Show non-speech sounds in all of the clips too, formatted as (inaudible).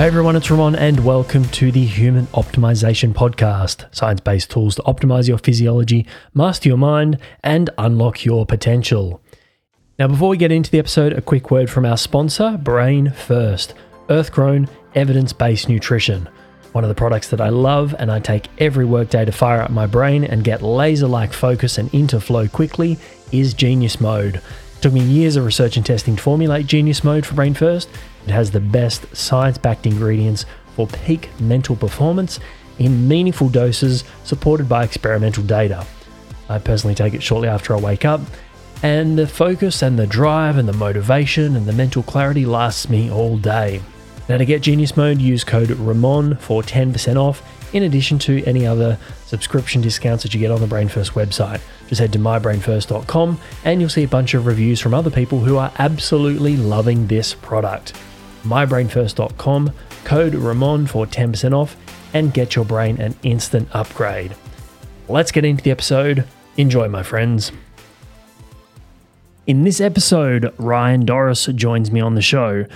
Hey everyone, it's Ramon, and welcome to the Human Optimization Podcast science based tools to optimize your physiology, master your mind, and unlock your potential. Now, before we get into the episode, a quick word from our sponsor, Brain First, earth grown, evidence based nutrition. One of the products that I love and I take every workday to fire up my brain and get laser like focus and into flow quickly is Genius Mode. It took me years of research and testing to formulate Genius Mode for Brain First it has the best science backed ingredients for peak mental performance in meaningful doses supported by experimental data. I personally take it shortly after I wake up, and the focus and the drive and the motivation and the mental clarity lasts me all day. Now, to get Genius Mode, use code RAMON for 10% off, in addition to any other subscription discounts that you get on the BrainFirst website. Just head to mybrainfirst.com and you'll see a bunch of reviews from other people who are absolutely loving this product mybrainfirst.com, code Ramon for 10% off, and get your brain an instant upgrade. Let's get into the episode. Enjoy, my friends. In this episode, Ryan Doris joins me on the show.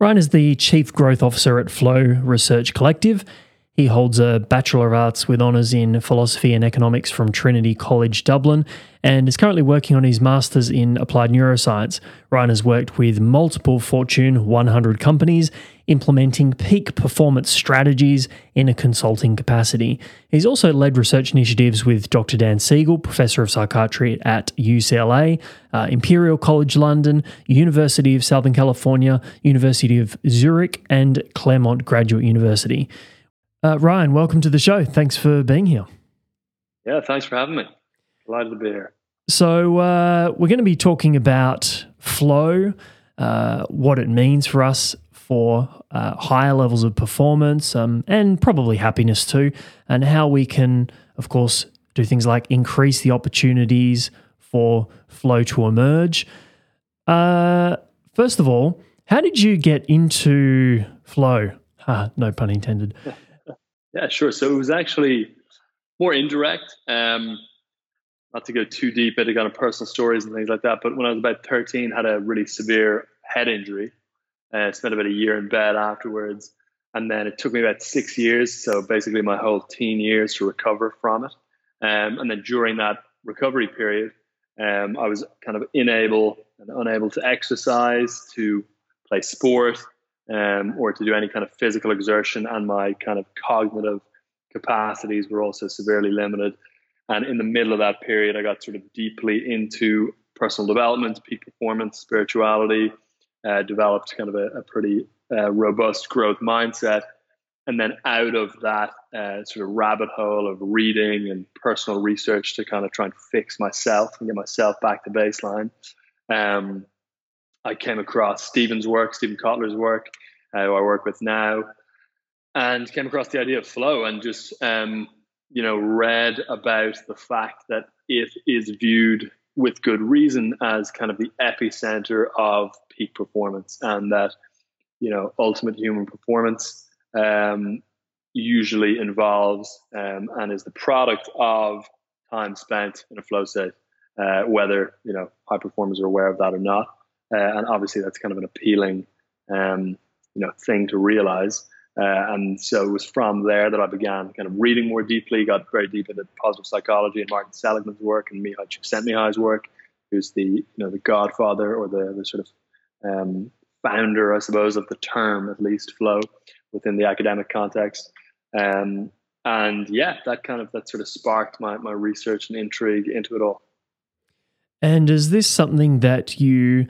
Ryan is the Chief Growth Officer at Flow Research Collective he holds a Bachelor of Arts with honours in Philosophy and Economics from Trinity College Dublin and is currently working on his Masters in Applied Neuroscience. Ryan has worked with multiple Fortune 100 companies implementing peak performance strategies in a consulting capacity. He's also led research initiatives with Dr. Dan Siegel, Professor of Psychiatry at UCLA, uh, Imperial College London, University of Southern California, University of Zurich, and Claremont Graduate University. Uh, Ryan, welcome to the show. Thanks for being here. Yeah, thanks for having me. Delighted to be here. So, uh, we're going to be talking about flow, uh, what it means for us for uh, higher levels of performance um, and probably happiness too, and how we can, of course, do things like increase the opportunities for flow to emerge. Uh, first of all, how did you get into flow? no pun intended. (laughs) Yeah, sure. So it was actually more indirect. Um, not to go too deep into kind of personal stories and things like that, but when I was about 13, had a really severe head injury. Uh, spent about a year in bed afterwards, and then it took me about six years, so basically my whole teen years to recover from it. Um, and then during that recovery period, um, I was kind of unable and unable to exercise, to play sport, um, or to do any kind of physical exertion, and my kind of cognitive capacities were also severely limited. And in the middle of that period, I got sort of deeply into personal development, peak performance, spirituality, uh, developed kind of a, a pretty uh, robust growth mindset. And then out of that uh, sort of rabbit hole of reading and personal research to kind of try and fix myself and get myself back to baseline, um, I came across Steven's work, Steven Kotler's work, uh, who I work with now, and came across the idea of flow and just, um, you know, read about the fact that it is viewed with good reason as kind of the epicenter of peak performance and that, you know, ultimate human performance um, usually involves um, and is the product of time spent in a flow state, uh, whether, you know, high performers are aware of that or not. Uh, and obviously, that's kind of an appealing, um, you know, thing to realize. Uh, and so it was from there that I began kind of reading more deeply, got very deep into positive psychology and Martin Seligman's work and Mihaly Csikszentmihalyi's work, who's the you know the godfather or the, the sort of um, founder, I suppose, of the term at least flow within the academic context. Um, and yeah, that kind of that sort of sparked my my research and intrigue into it all. And is this something that you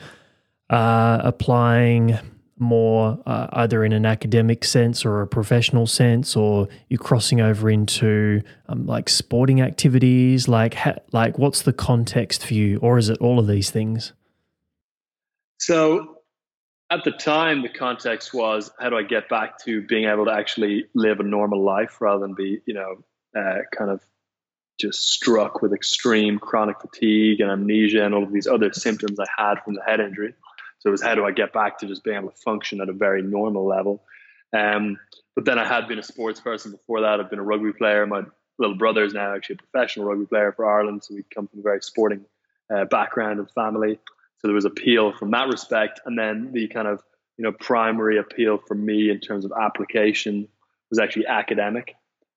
uh, applying more uh, either in an academic sense or a professional sense, or you're crossing over into um, like sporting activities? Like, ha- like what's the context for you, or is it all of these things? So, at the time, the context was how do I get back to being able to actually live a normal life rather than be, you know, uh, kind of just struck with extreme chronic fatigue and amnesia and all of these other symptoms I had from the head injury. So it was how do I get back to just being able to function at a very normal level. Um, but then I had been a sports person before that. I've been a rugby player. My little brother is now actually a professional rugby player for Ireland. So we come from a very sporting uh, background and family. So there was appeal from that respect. And then the kind of you know, primary appeal for me in terms of application was actually academic.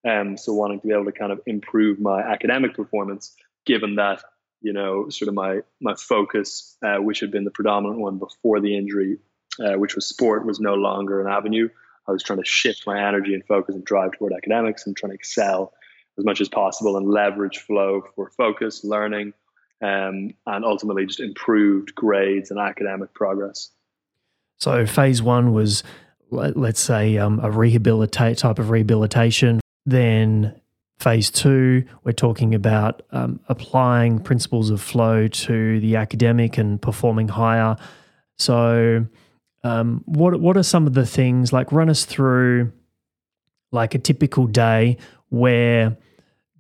Um, so wanting to be able to kind of improve my academic performance, given that you know, sort of my my focus, uh, which had been the predominant one before the injury, uh, which was sport, was no longer an avenue. I was trying to shift my energy and focus and drive toward academics and trying to excel as much as possible and leverage flow for focus, learning, um, and ultimately just improved grades and academic progress. So phase one was, let's say, um, a rehabilitate type of rehabilitation. Then phase two, we're talking about um, applying principles of flow to the academic and performing higher. So, um, what what are some of the things like? Run us through like a typical day where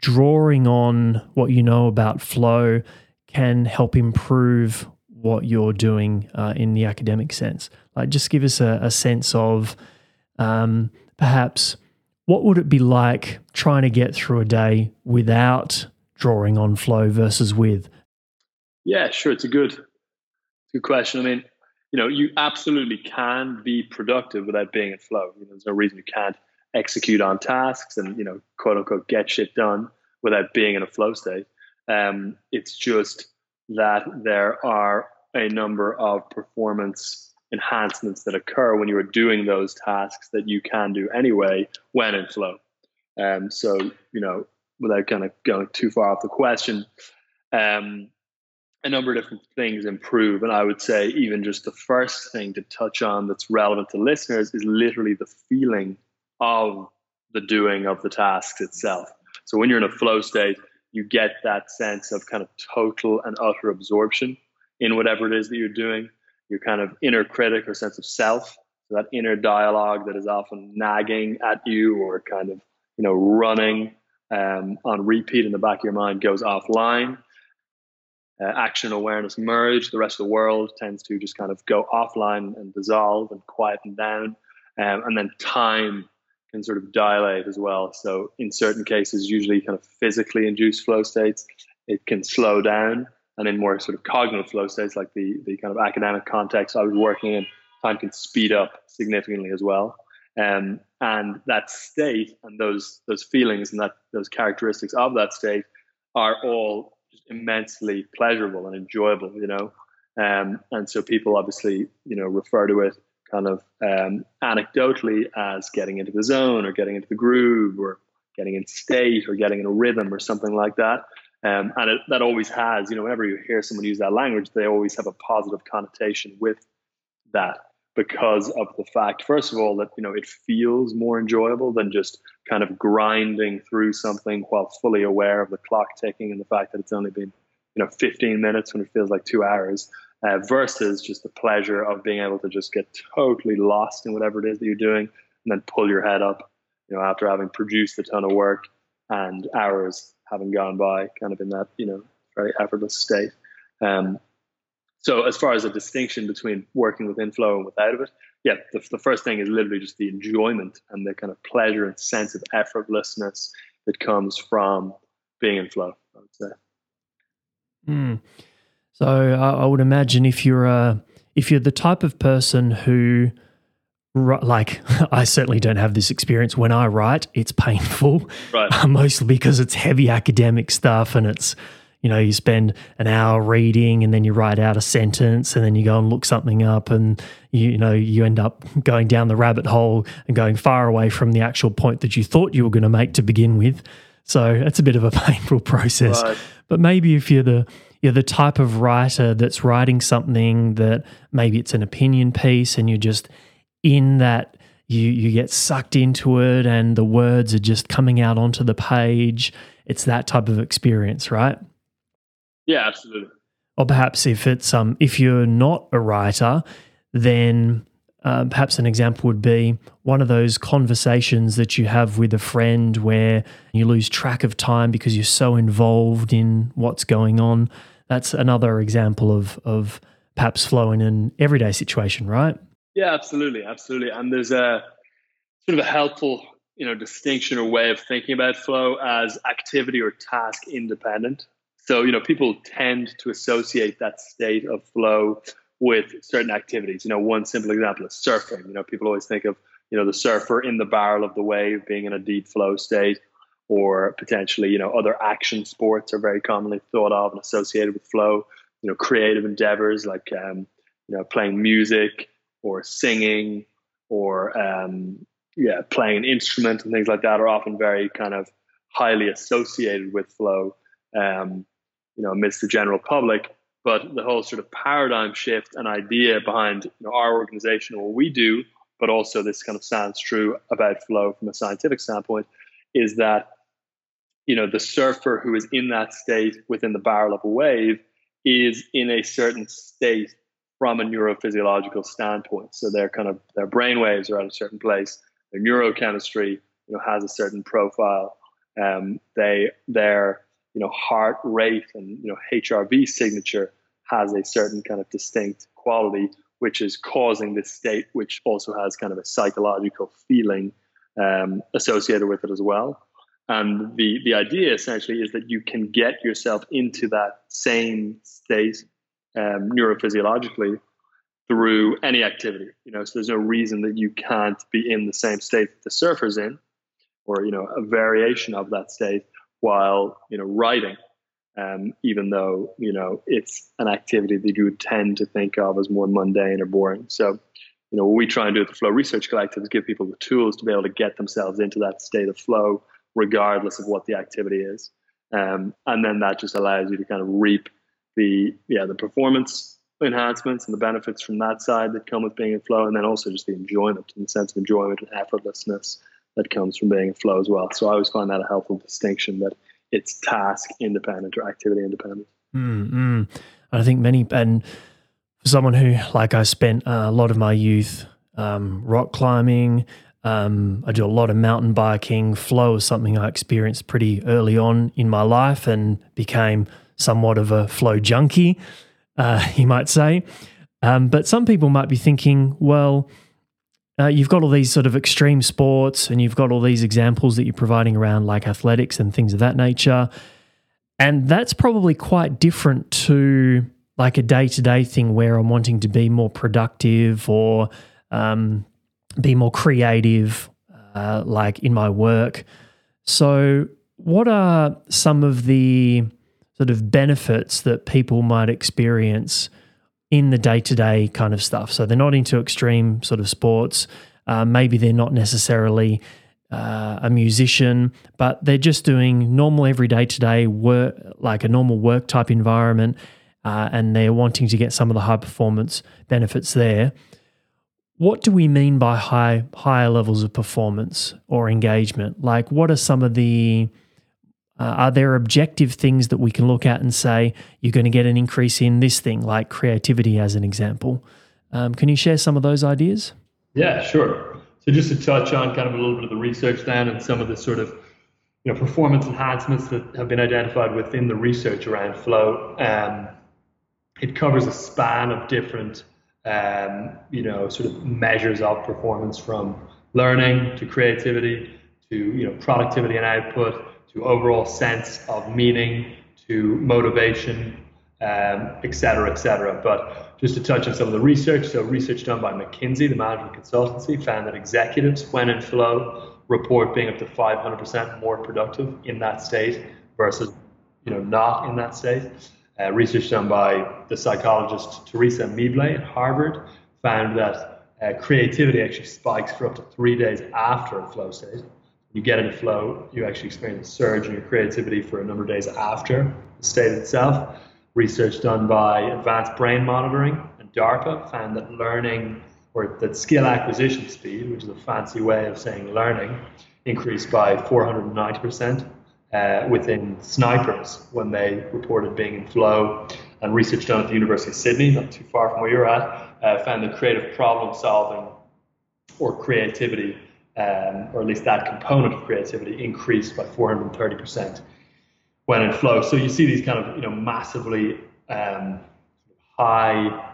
drawing on what you know about flow can help improve what you're doing uh, in the academic sense? Like, just give us a, a sense of um, perhaps what would it be like trying to get through a day without drawing on flow versus with? Yeah, sure. It's a good, good question. I mean, you know, you absolutely can be productive without being in flow. You know, there's no reason you can't execute on tasks and you know, quote unquote, get shit done without being in a flow state. Um, it's just that there are a number of performance enhancements that occur when you are doing those tasks that you can do anyway when in flow. Um, so, you know, without kind of going too far off the question, um, a number of different things improve. And I would say, even just the first thing to touch on that's relevant to listeners is literally the feeling of the doing of the tasks itself. So, when you're in a flow state, you get that sense of kind of total and utter absorption in whatever it is that you're doing. Your kind of inner critic or sense of self, that inner dialogue that is often nagging at you or kind of you know running um, on repeat in the back of your mind goes offline. Uh, action awareness merge. The rest of the world tends to just kind of go offline and dissolve and quieten down, um, and then time can sort of dilate as well. So in certain cases, usually kind of physically induced flow states, it can slow down. And in more sort of cognitive flow states, like the, the kind of academic context I was working in, time can speed up significantly as well. Um, and that state and those those feelings and that those characteristics of that state are all just immensely pleasurable and enjoyable, you know. Um, and so people obviously, you know, refer to it kind of um, anecdotally as getting into the zone or getting into the groove or getting in state or getting in a rhythm or something like that. Um, and it, that always has, you know, whenever you hear someone use that language, they always have a positive connotation with that because of the fact, first of all, that, you know, it feels more enjoyable than just kind of grinding through something while fully aware of the clock ticking and the fact that it's only been, you know, 15 minutes when it feels like two hours uh, versus just the pleasure of being able to just get totally lost in whatever it is that you're doing and then pull your head up, you know, after having produced a ton of work and hours having gone by, kind of in that, you know, very effortless state. Um, so as far as a distinction between working within flow and without of it, yeah, the, the first thing is literally just the enjoyment and the kind of pleasure and sense of effortlessness that comes from being in flow, I would say. Mm. So I, I would imagine if you're a if you're the type of person who like (laughs) I certainly don't have this experience when I write it's painful right. (laughs) mostly because it's heavy academic stuff and it's you know you spend an hour reading and then you write out a sentence and then you go and look something up and you, you know you end up going down the rabbit hole and going far away from the actual point that you thought you were going to make to begin with so it's a bit of a (laughs) painful process right. but maybe if you're the you're the type of writer that's writing something that maybe it's an opinion piece and you're just in that you you get sucked into it and the words are just coming out onto the page. It's that type of experience right? Yeah absolutely. Or perhaps if it's um if you're not a writer then uh, perhaps an example would be one of those conversations that you have with a friend where you lose track of time because you're so involved in what's going on. That's another example of of perhaps flow in an everyday situation, right? Yeah, absolutely, absolutely. And there's a sort of a helpful, you know, distinction or way of thinking about flow as activity or task independent. So, you know, people tend to associate that state of flow with certain activities. You know, one simple example is surfing. You know, people always think of you know the surfer in the barrel of the wave being in a deep flow state, or potentially you know other action sports are very commonly thought of and associated with flow. You know, creative endeavors like um, you know playing music or singing or um, yeah playing an instrument and things like that are often very kind of highly associated with flow. Um, you know, amidst the general public but the whole sort of paradigm shift and idea behind you know, our organization and what we do, but also this kind of sounds true about flow from a scientific standpoint, is that you know the surfer who is in that state within the barrel of a wave is in a certain state from a neurophysiological standpoint. So their kind of their brain waves are at a certain place. Their neurochemistry, you know, has a certain profile. Um, they their you know heart rate and you know HRV signature has a certain kind of distinct quality, which is causing this state, which also has kind of a psychological feeling um, associated with it as well. And the the idea essentially is that you can get yourself into that same state um, neurophysiologically through any activity. You know, so there's no reason that you can't be in the same state that the surfer's in, or you know, a variation of that state while you know writing, um, even though you know it's an activity that you would tend to think of as more mundane or boring. So, you know, what we try and do at the Flow Research Collective is give people the tools to be able to get themselves into that state of flow, regardless of what the activity is, um, and then that just allows you to kind of reap the yeah the performance enhancements and the benefits from that side that come with being in flow, and then also just the enjoyment and the sense of enjoyment and effortlessness that comes from being in flow as well. So I always find that a helpful distinction that it's task independent or activity independent. Mm-hmm. I think many, and for someone who, like, I spent a lot of my youth um, rock climbing. Um, I do a lot of mountain biking. Flow is something I experienced pretty early on in my life and became somewhat of a flow junkie, uh, (laughs) you might say. Um, but some people might be thinking, well, uh, you've got all these sort of extreme sports and you've got all these examples that you're providing around like athletics and things of that nature. And that's probably quite different to like a day to day thing where I'm wanting to be more productive or um, be more creative, uh, like in my work. So, what are some of the sort of benefits that people might experience in the day to day kind of stuff. So they're not into extreme sort of sports. Uh, maybe they're not necessarily uh, a musician, but they're just doing normal everyday to day work, like a normal work type environment, uh, and they're wanting to get some of the high performance benefits there. What do we mean by high higher levels of performance or engagement? Like, what are some of the uh, are there objective things that we can look at and say you're going to get an increase in this thing, like creativity, as an example? Um, can you share some of those ideas? Yeah, sure. So just to touch on kind of a little bit of the research then and some of the sort of you know performance enhancements that have been identified within the research around flow. Um, it covers a span of different um, you know sort of measures of performance from learning to creativity to you know productivity and output to overall sense of meaning, to motivation, um, et cetera, et cetera. But just to touch on some of the research, so research done by McKinsey, the management consultancy, found that executives, when in flow, report being up to 500% more productive in that state versus, you know, not in that state. Uh, research done by the psychologist Teresa Amabile at Harvard found that uh, creativity actually spikes for up to three days after a flow state you get into flow, you actually experience a surge in your creativity for a number of days after the state itself. Research done by Advanced Brain Monitoring and DARPA found that learning or that skill acquisition speed, which is a fancy way of saying learning, increased by 490% uh, within snipers when they reported being in flow. And research done at the University of Sydney, not too far from where you're at, uh, found that creative problem solving or creativity um, or at least that component of creativity, increased by 430% when in flow. So you see these kind of you know massively um, high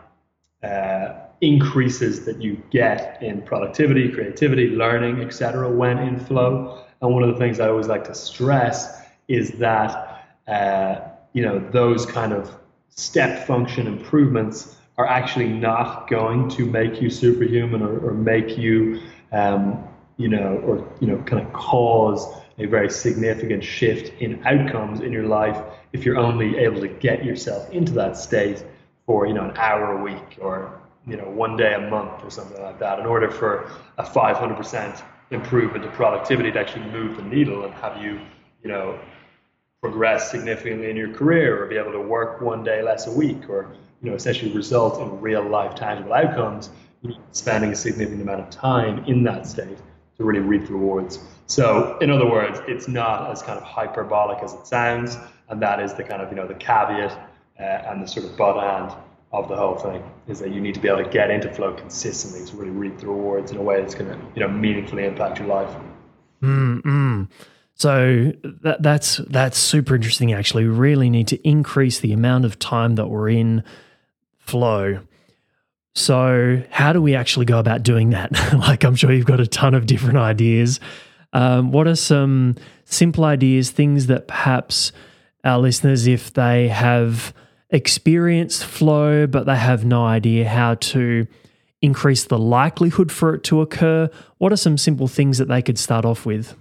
uh, increases that you get in productivity, creativity, learning, etc. when in flow. And one of the things I always like to stress is that uh, you know those kind of step function improvements are actually not going to make you superhuman or, or make you, um, you know, or you know, kind of cause a very significant shift in outcomes in your life if you're only able to get yourself into that state for you know an hour a week or you know one day a month or something like that in order for a 500% improvement in productivity to actually move the needle and have you you know progress significantly in your career or be able to work one day less a week or you know essentially result in real life tangible outcomes you need spending a significant amount of time in that state to really reap the rewards so in other words it's not as kind of hyperbolic as it sounds and that is the kind of you know the caveat uh, and the sort of butt end of the whole thing is that you need to be able to get into flow consistently to really reap the rewards in a way that's going to you know meaningfully impact your life. Mm-hmm. So that, that's that's super interesting. Actually, we really need to increase the amount of time that we're in flow. So how do we actually go about doing that? (laughs) like I'm sure you've got a ton of different ideas. Um, what are some simple ideas, things that perhaps our listeners, if they have experienced flow, but they have no idea how to increase the likelihood for it to occur, what are some simple things that they could start off with?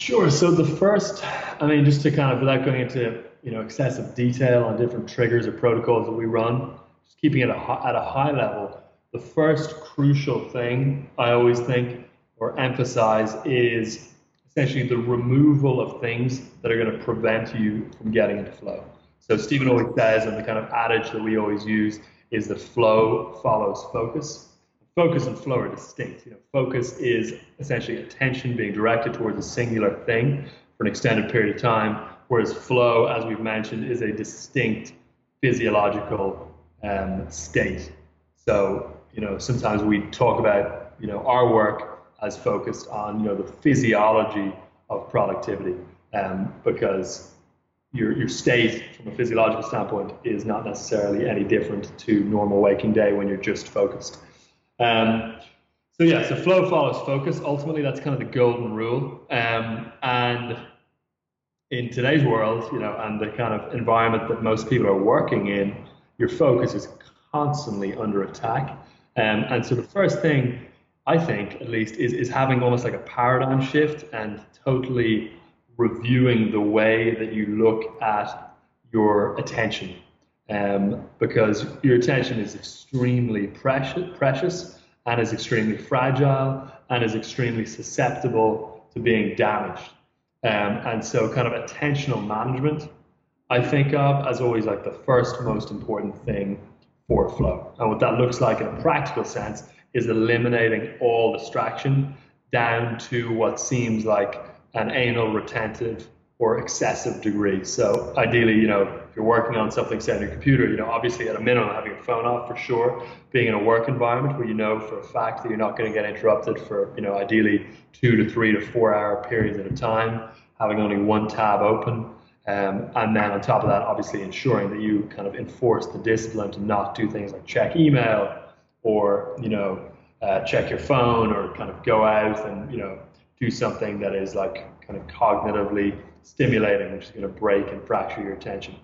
Sure. So the first, I mean, just to kind of without going into you know excessive detail on different triggers or protocols that we run, keeping it at a high level. The first crucial thing I always think or emphasize is essentially the removal of things that are going to prevent you from getting into flow. So Steven always says, and the kind of adage that we always use is that flow follows focus. Focus and flow are distinct. You know, focus is essentially attention being directed towards a singular thing for an extended period of time, whereas flow, as we've mentioned, is a distinct physiological um, state. So, you know, sometimes we talk about, you know, our work as focused on, you know, the physiology of productivity, um, because your, your state from a physiological standpoint is not necessarily any different to normal waking day when you're just focused. Um, so yeah, so flow follows focus. Ultimately, that's kind of the golden rule. Um, and in today's world, you know, and the kind of environment that most people are working in, your focus is constantly under attack. Um, and so the first thing I think, at least, is is having almost like a paradigm shift and totally reviewing the way that you look at your attention um, because your attention is extremely precious, precious and is extremely fragile and is extremely susceptible to being damaged. Um, and so, kind of attentional management, I think of as always like the first most important thing for flow. And what that looks like in a practical sense is eliminating all distraction down to what seems like an anal retentive or excessive degree. So ideally, you know, if you're working on something, say on your computer, you know, obviously at a minimum having your phone off for sure, being in a work environment where you know for a fact that you're not going to get interrupted for, you know, ideally two to three to four hour periods at a time, having only one tab open. Um, and then on top of that, obviously ensuring that you kind of enforce the discipline to not do things like check email or, you know, uh, check your phone or kind of go out and, you know, do something that is like kind of cognitively stimulating, which is going to break and fracture your attention.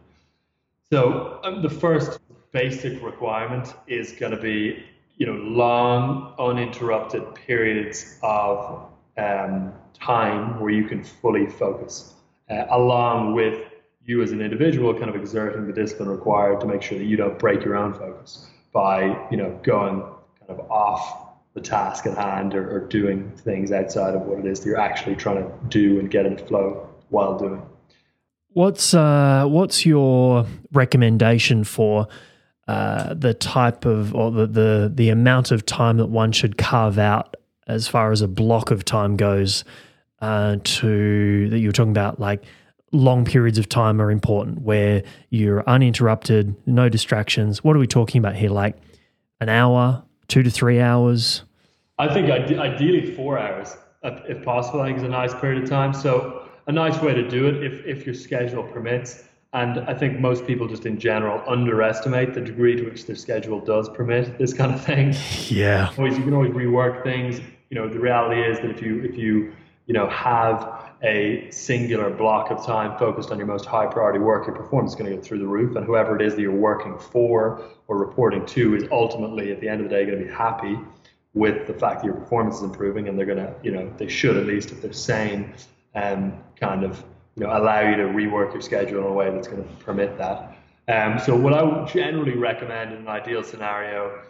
So um, the first basic requirement is going to be, you know, long uninterrupted periods of um, time where you can fully focus, uh, along with you as an individual kind of exerting the discipline required to make sure that you don't break your own focus by, you know, going kind of off the task at hand or, or, doing things outside of what it is that you're actually trying to do and get into flow while doing. What's uh, what's your recommendation for uh, the type of or the, the the amount of time that one should carve out as far as a block of time goes uh, to that you were talking about like long periods of time are important where you're uninterrupted no distractions what are we talking about here like an hour two to three hours? I think ideally four hours, if possible. I think is a nice period of time. So a nice way to do it if, if your schedule permits. And I think most people just in general underestimate the degree to which their schedule does permit this kind of thing. (laughs) Yeah. Always, you can always rework things. You know, the reality is that if you if you you know have a singular block of time focused on your most high priority work, your performance is going to go through the roof. And whoever it is that you're working for or reporting to is ultimately, at the end of the day, going to be happy with the fact that your performance is improving. And they're going to, you know, they should at least, if they're sane, um, kind of, you know, allow you to rework your schedule in a way that's going to permit that. Um, so, what I would generally recommend in an ideal scenario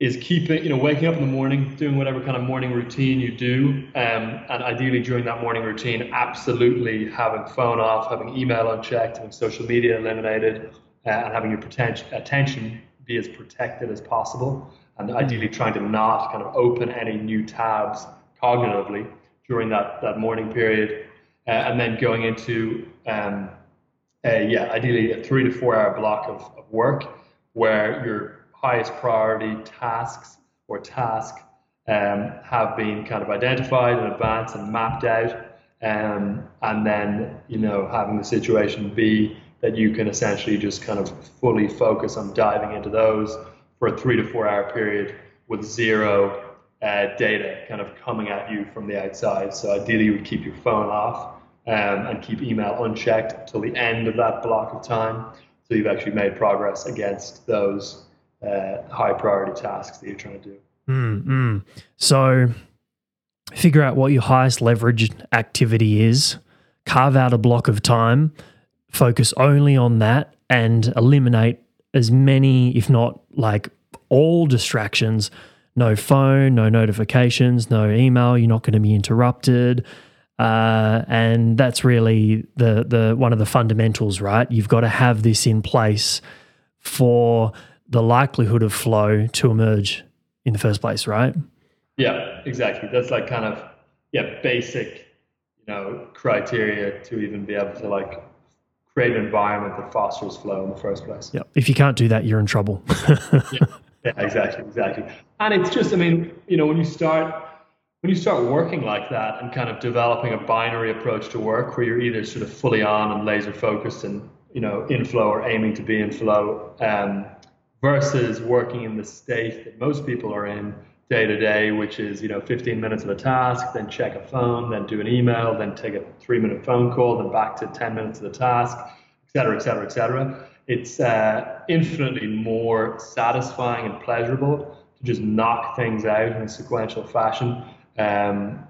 is keeping, you know, waking up in the morning, doing whatever kind of morning routine you do, um, and ideally during that morning routine, absolutely having phone off, having email unchecked, having social media eliminated, uh, and having your attention be as protected as possible, and ideally trying to not kind of open any new tabs cognitively during that that morning period, uh, and then going into um, a, yeah, ideally a three to four hour block of, of work where you're highest priority tasks or task um, have been kind of identified in advance and mapped out. Um, and then, you know, having the situation be that you can essentially just kind of fully focus on diving into those for a three to four hour period with zero uh, data kind of coming at you from the outside. So ideally, you would keep your phone off um, and keep email unchecked till the end of that block of time. So you've actually made progress against those uh, high priority tasks that you're trying to do. Mm-hmm. So figure out what your highest leverage activity is, carve out a block of time, focus only on that, and eliminate as many, if not like all distractions. No phone, no notifications, no email. You're not going to be interrupted. Uh, and that's really the the one of the fundamentals, right? You've got to have this in place for the likelihood of flow to emerge in the first place, right? Yeah, exactly. That's like kind of yeah, basic, you know, criteria to even be able to like create an environment that fosters flow in the first place. Yeah. If you can't do that, you're in trouble. (laughs) yeah. yeah, exactly, exactly. And it's just, I mean, you know, when you start when you start working like that and kind of developing a binary approach to work where you're either sort of fully on and laser focused and you know in flow or aiming to be in flow um, versus working in the state that most people are in day to day, which is you know 15 minutes of a task, then check a phone, then do an email, then take a three minute phone call, then back to 10 minutes of the task, et cetera, et cetera, et cetera. It's uh, infinitely more satisfying and pleasurable to just knock things out in a sequential fashion um,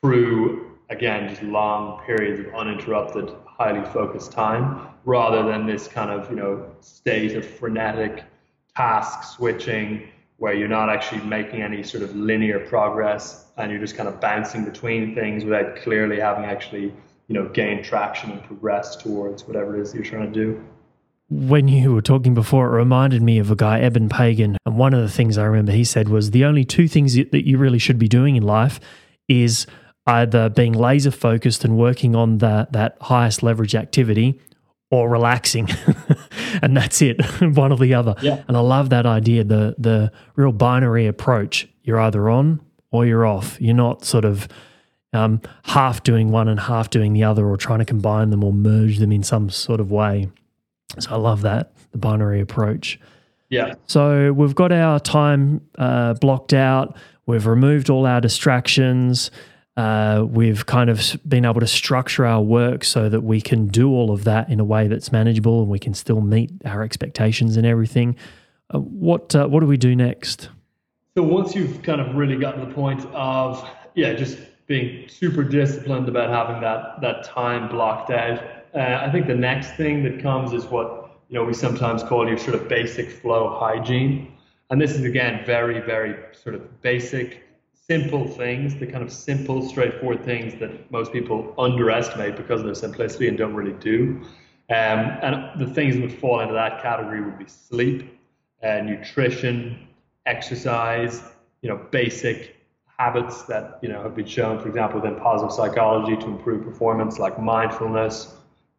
through again just long periods of uninterrupted, highly focused time rather than this kind of you know state of frenetic task switching where you're not actually making any sort of linear progress and you're just kind of bouncing between things without clearly having actually you know gained traction and progressed towards whatever it is you're trying to do when you were talking before, it reminded me of a guy, Eben Pagan. And one of the things I remember he said was the only two things that you really should be doing in life is either being laser focused and working on that, that highest leverage activity or relaxing. (laughs) and that's it, (laughs) one or the other. Yeah. And I love that idea, the the real binary approach. You're either on or you're off. You're not sort of um, half doing one and half doing the other or trying to combine them or merge them in some sort of way. So I love that, the binary approach. Yeah. So we've got our time uh, blocked out. We've removed all our distractions. Uh, we've kind of been able to structure our work so that we can do all of that in a way that's manageable and we can still meet our expectations and everything. Uh, what uh, what do we do next? So once you've kind of really gotten to the point of yeah, just being super disciplined about having that that time blocked out, uh, I think the next thing that comes is what you know we sometimes call your sort of basic flow hygiene, and this is again very very sort of basic simple things, the kind of simple, straightforward things that most people underestimate because of their simplicity and don't really do. Um, and the things that would fall into that category would be sleep, uh, nutrition, exercise, you know, basic habits that you know have been shown, for example, within positive psychology to improve performance, like mindfulness,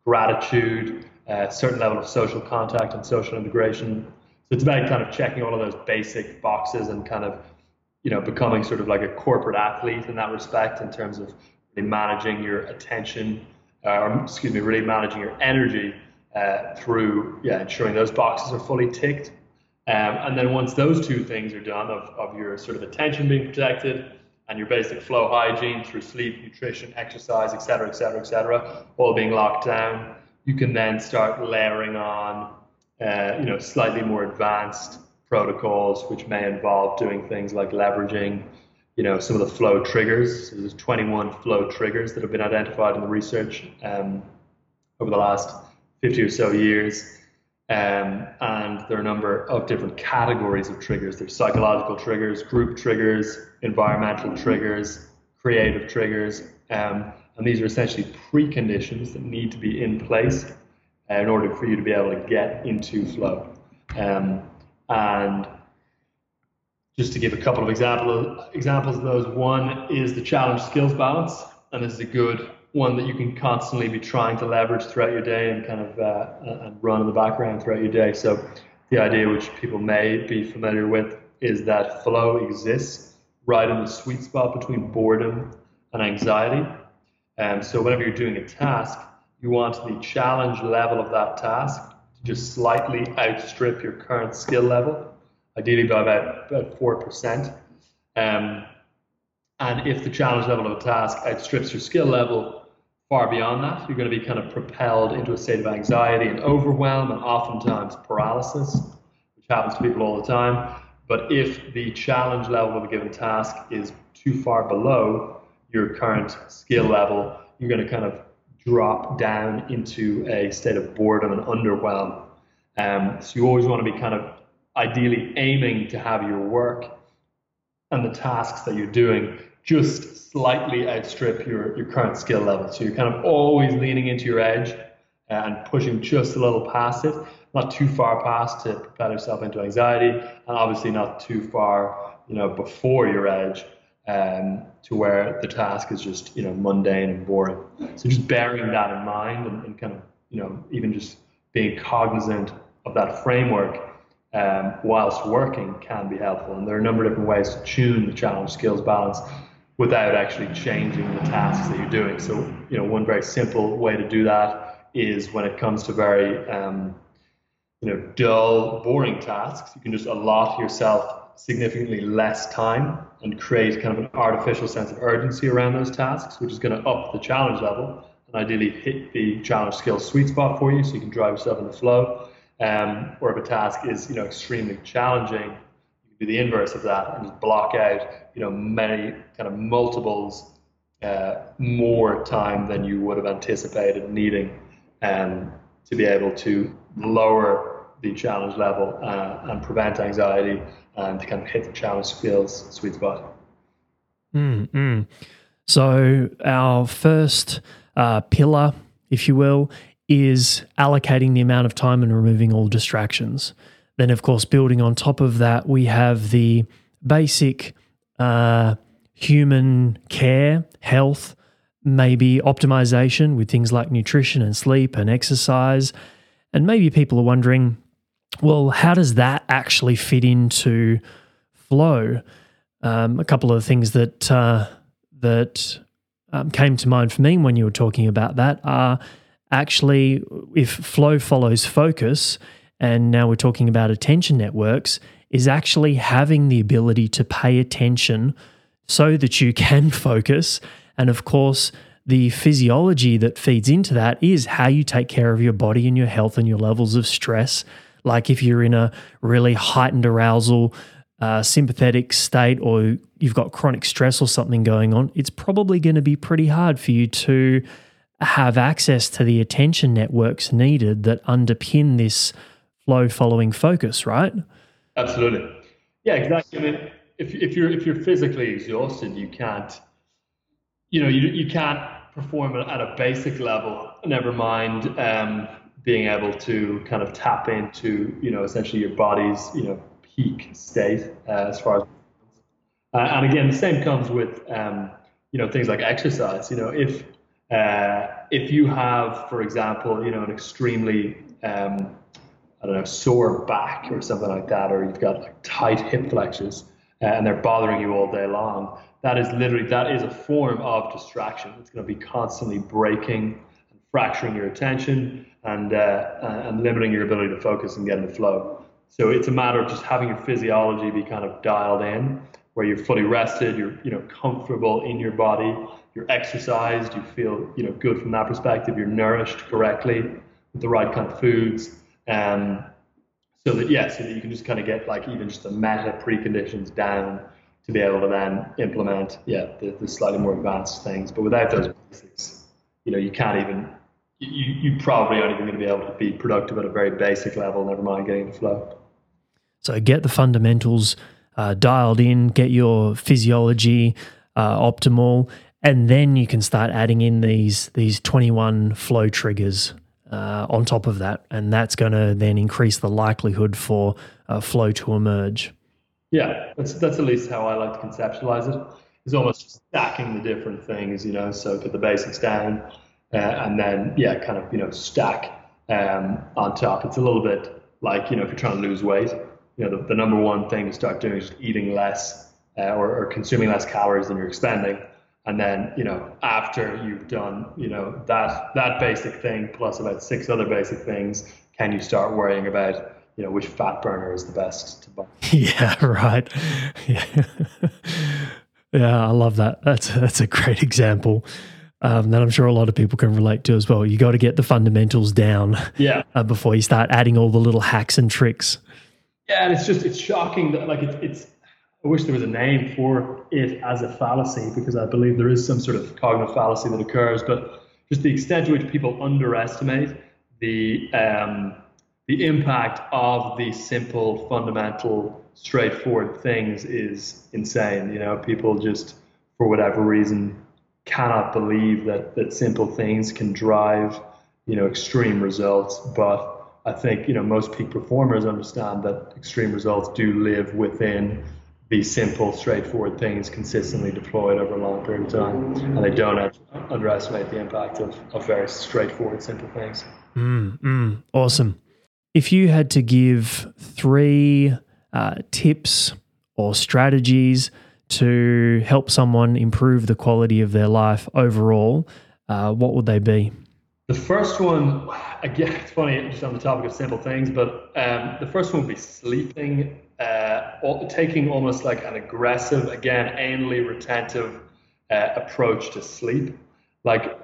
gratitude, a uh, certain level of social contact and social integration. So it's about kind of checking all of those basic boxes and kind of you know, becoming sort of like a corporate athlete in that respect in terms of really managing your attention, uh, or excuse me, really managing your energy uh, through, yeah, ensuring those boxes are fully ticked. Um, and then once those two things are done, of, of your sort of attention being protected and your basic flow hygiene through sleep, nutrition, exercise, etc., etc., etc., all being locked down, you can then start layering on, uh, you know, slightly more advanced protocols, which may involve doing things like leveraging, you know, some of the flow triggers. So there's 21 flow triggers that have been identified in the research um, over the last 50 or so years. Um, and there are a number of different categories of triggers. There's psychological triggers, group triggers, environmental triggers, creative triggers. Um, and these are essentially preconditions that need to be in place uh, in order for you to be able to get into flow. Um, and just to give a couple of example, examples of those, one is the challenge skills balance. And this is a good one that you can constantly be trying to leverage throughout your day and kind of uh, and run in the background throughout your day. So the idea which people may be familiar with is that flow exists right in the sweet spot between boredom and anxiety. And so whenever you're doing a task, you want the challenge level of that task just slightly outstrip your current skill level, ideally by about, about 4%. Um, and if the challenge level of a task outstrips your skill level, far beyond that. You're going to be kind of propelled into a state of anxiety and overwhelm and oftentimes paralysis, which happens to people all the time. But if the challenge level of a given task is too far below your current skill level, you're going to kind of drop down into a state of boredom and underwhelm. Um, so you always want to be kind of ideally aiming to have your work and the tasks that you're doing just slightly outstrip your, your current skill level. So you're kind of always leaning into your edge and pushing just a little past it, not too far past to propel yourself into anxiety, and obviously not too far, you know, before your edge um, to where the task is just, you know, mundane and boring. So just bearing that in mind and, and kind of, you know, even just being cognizant of that framework um, whilst working can be helpful. And there are a number of different ways to tune the challenge skills balance without actually changing the tasks that you're doing. So, you know, one very simple way to do that is when it comes to very, um, you know, dull, boring tasks, you can just allot yourself significantly less time and create kind of an artificial sense of urgency around those tasks, which is going to up the challenge level and ideally hit the challenge skills sweet spot for you so you can drive yourself in the flow. Um, or if a task is, you know, extremely challenging, you can do the inverse of that and just block out, you know, many kind of multiples uh, more time than you would have anticipated needing um, to be able to lower the challenge level uh, and prevent anxiety and to kind of hit the skills sweet spot. Mm-hmm. So our first uh, pillar, if you will, is allocating the amount of time and removing all distractions. Then, of course, building on top of that, we have the basic uh, human care, health, maybe optimization with things like nutrition and sleep and exercise. And maybe people are wondering, well, how does that actually fit into flow? Um, a couple of things that uh, that um, came to mind for me when you were talking about that are actually if flow follows focus, and now we're talking about attention networks, is actually having the ability to pay attention so that you (laughs) can focus. And of course, the physiology that feeds into that is how you take care of your body and your health and your levels of stress. Like if you're in a really heightened arousal, uh, sympathetic state, or you've got chronic stress or something going on, it's probably going to be pretty hard for you to have access to the attention networks needed that underpin this flow following focus, right? Absolutely. Yeah, exactly. I mean, if, if you're if you're physically exhausted, you can't, you know, you you can't perform at a basic level. Never mind um, being able to kind of tap into, you know, essentially your body's, you know, peak state uh, as far as. Uh, and again, the same comes with, um, you know, things like exercise. You know, if uh, if you have, for example, you know, an extremely um, I don't know, sore back or something like that, or you've got like tight hip flexors uh, and they're bothering you all day long, that is literally, that is a form of distraction. It's going to be constantly breaking fracturing your attention and, uh, and limiting your ability to focus and get in the flow. So it's a matter of just having your physiology be kind of dialed in where you're fully rested, you're you know comfortable in your body, you're exercised, you feel you know good from that perspective, you're nourished correctly with the right kind of foods, um, so that yeah, so that you can just kind of get like even just the meta preconditions down to be able to then implement yeah the, the slightly more advanced things. But without those basics, you know, you can't even you, you probably aren't even going to be able to be productive at a very basic level, never mind getting the flow. So get the fundamentals uh, dialed in, get your physiology uh, optimal, and then you can start adding in these these 21 flow triggers uh, on top of that, and that's going to then increase the likelihood for uh, flow to emerge. Yeah, that's that's at least how I like to conceptualize it. It's almost stacking the different things, you know. So put the basics down, uh, and then yeah, kind of you know stack um, on top. It's a little bit like you know if you're trying to lose weight, you know the, the number one thing to start doing is eating less uh, or, or consuming less calories than you're expending. And then you know after you've done you know that that basic thing plus about six other basic things can you start worrying about you know which fat burner is the best to buy? (laughs) Yeah right. (laughs) Yeah. (laughs) Yeah i love that. That's that's a great example um, that I'm sure a lot of people can relate to as well. You got to get the fundamentals down, yeah, uh, before you start adding all the little hacks and tricks. Yeah, and it's just it's shocking that like it's it's. I wish there was a name for it as a fallacy because I believe there is some sort of cognitive fallacy that occurs, but just the extent to which people underestimate the um, the impact of the simple, fundamental, straightforward things is insane. You know, people just for whatever reason cannot believe that that simple things can drive you know extreme results. But i think you know most peak performers understand that extreme results do live within these simple straightforward things consistently deployed over a long period of time. And they don't underestimate the impact of, of very straightforward simple things. Mm, mm, awesome. If you had to give three uh, tips or strategies to help someone improve the quality of their life overall, uh, what would they be? The first one, again, it's funny, just on the topic of simple things, but um, the first one would be sleeping, uh, taking almost like an aggressive, again, anally retentive uh, approach to sleep. Like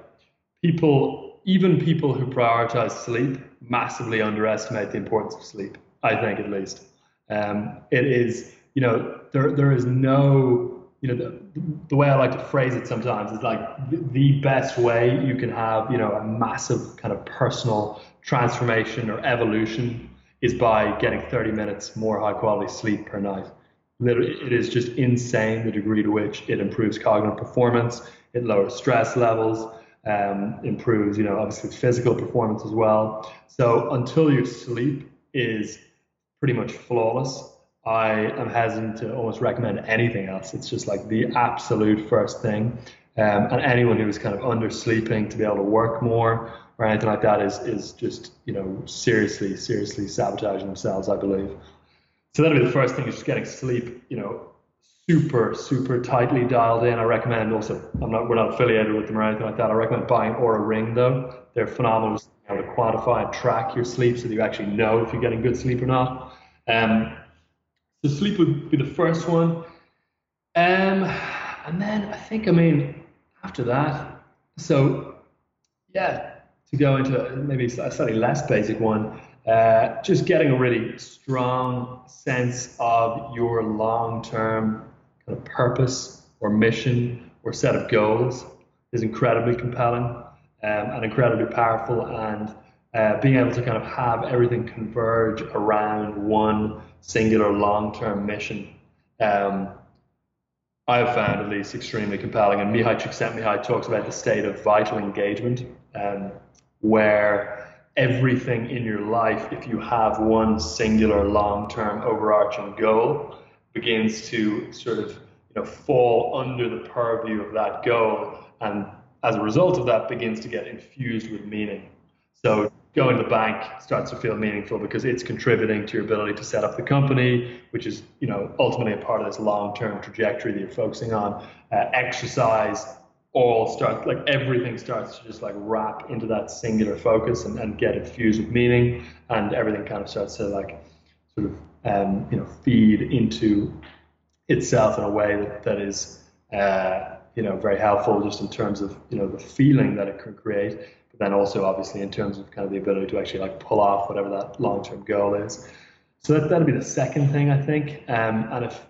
people, even people who prioritize sleep, massively underestimate the importance of sleep. I think, at least, um, it is you know, there there is no, you know, the, the way I like to phrase it sometimes is like the best way you can have, you know, a massive kind of personal transformation or evolution is by getting 30 minutes more high quality sleep per night. Literally, it is just insane the degree to which it improves cognitive performance, it lowers stress levels, um, improves, you know, obviously physical performance as well. So until your sleep is pretty much flawless, I am hesitant to almost recommend anything else. It's just like the absolute first thing. Um, and anyone who is kind of undersleeping to be able to work more or anything like that is is just you know seriously seriously sabotaging themselves. I believe. So that'll be the first thing is just getting sleep. You know, super super tightly dialed in. I recommend also. I'm not we're not affiliated with them or anything like that. I recommend buying Oura Ring though. They're phenomenal to quantify and track your sleep so that you actually know if you're getting good sleep or not. Um, so sleep would be the first one. Um, and then I think, I mean, after that, so yeah, to go into maybe a slightly less basic one, uh, just getting a really strong sense of your long-term kind of purpose or mission or set of goals is incredibly compelling um, and incredibly powerful. And uh, being able to kind of have everything converge around one singular long-term mission. Um, I have found at least extremely compelling. And Mihaly Csikszentmihalyi talks about the state of vital engagement, um, where everything in your life, if you have one singular long-term overarching goal, begins to sort of you know fall under the purview of that goal, and as a result of that, begins to get infused with meaning. So going to the bank starts to feel meaningful because it's contributing to your ability to set up the company, which is, you know, ultimately a part of this long-term trajectory that you're focusing on. Uh, exercise, all starts like everything starts to just like wrap into that singular focus and, and get infused with meaning, and everything kind of starts to like sort of um, you know feed into itself in a way that, that is uh, you know very helpful just in terms of you know the feeling that it can create then also obviously in terms of kind of the ability to actually like pull off whatever that long-term goal is. So that, that'll be the second thing i think. Um, and if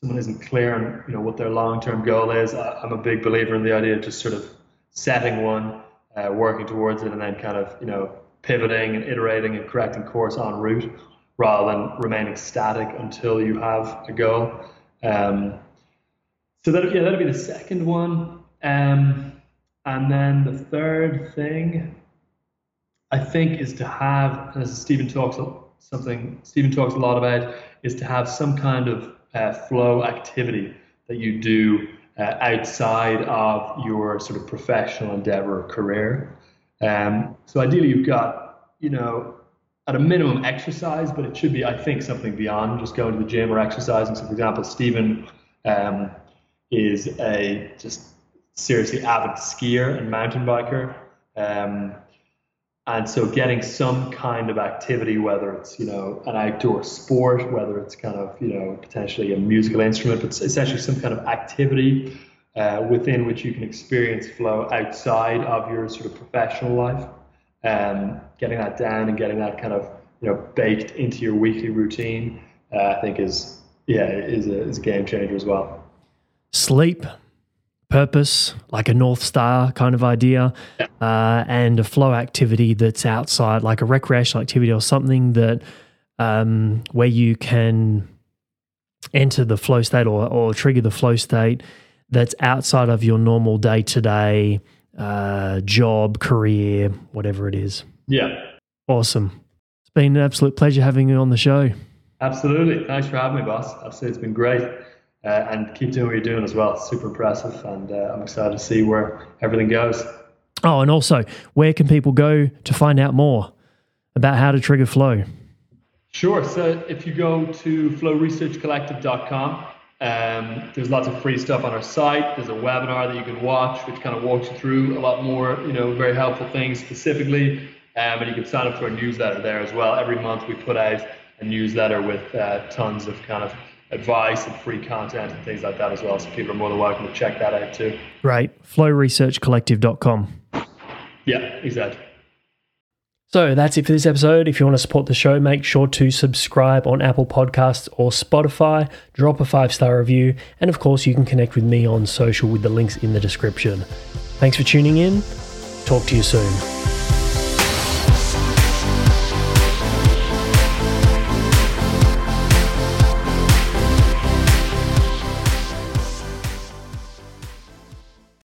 someone isn't clear on you know what their long-term goal is I, am a big believer in the idea of just sort of setting one uh, working towards it and then kind of you know pivoting and iterating and correcting course en route rather than remaining static until you have a goal. Um, so that yeah, that'll be the second one. Um, and then the third thing, I think, is to have, as Steven talks something Steven talks a lot about, is to have some kind of uh, flow activity that you do uh, outside of your sort of professional endeavor or career. Um, so ideally, you've got, you know, at a minimum exercise, but it should be, I think, something beyond just going to the gym or exercising. So, for example, Steven um, is a just seriously avid skier and mountain biker. Um, and so getting some kind of activity, whether it's, you know, an outdoor sport, whether it's kind of, you know, potentially a musical instrument, but essentially some kind of activity uh, within which you can experience flow outside of your sort of professional life. Um, getting that down and getting that kind of, you know, baked into your weekly routine, uh, I think is, yeah, is a, is a game changer as well sleep, purpose, like a North Star kind of idea, uh, and a flow activity that's outside, like a recreational activity or something that um, where you can enter the flow state or, or trigger the flow state that's outside of your normal day to day job, career, whatever it is. Yeah. Awesome. It's been an absolute pleasure having you on the show. Absolutely. Thanks for having me, boss. Absolutely. It's been great uh, and keep doing what you're doing as well. It's super impressive, and uh, I'm excited to see where everything goes. Oh, and also, where can people go to find out more about how to trigger flow? Sure. So if you go to flowresearchcollective.com, um, there's lots of free stuff on our site. There's a webinar that you can watch, which kind of walks you through a lot more, you know, very helpful things specifically. Um, and you can sign up for our newsletter there as well. Every month we put out a newsletter with uh, tons of kind of advice and free content and things like that as well. So people are more than welcome to check that out too. Right. Flowresearchcollective.com. Yeah, exactly. So that's it for this episode. If you want to support the show, make sure to subscribe on Apple Podcasts or Spotify, drop a five star review, and of course, you can connect with me on social with the links in the description. Thanks for tuning in. Talk to you soon.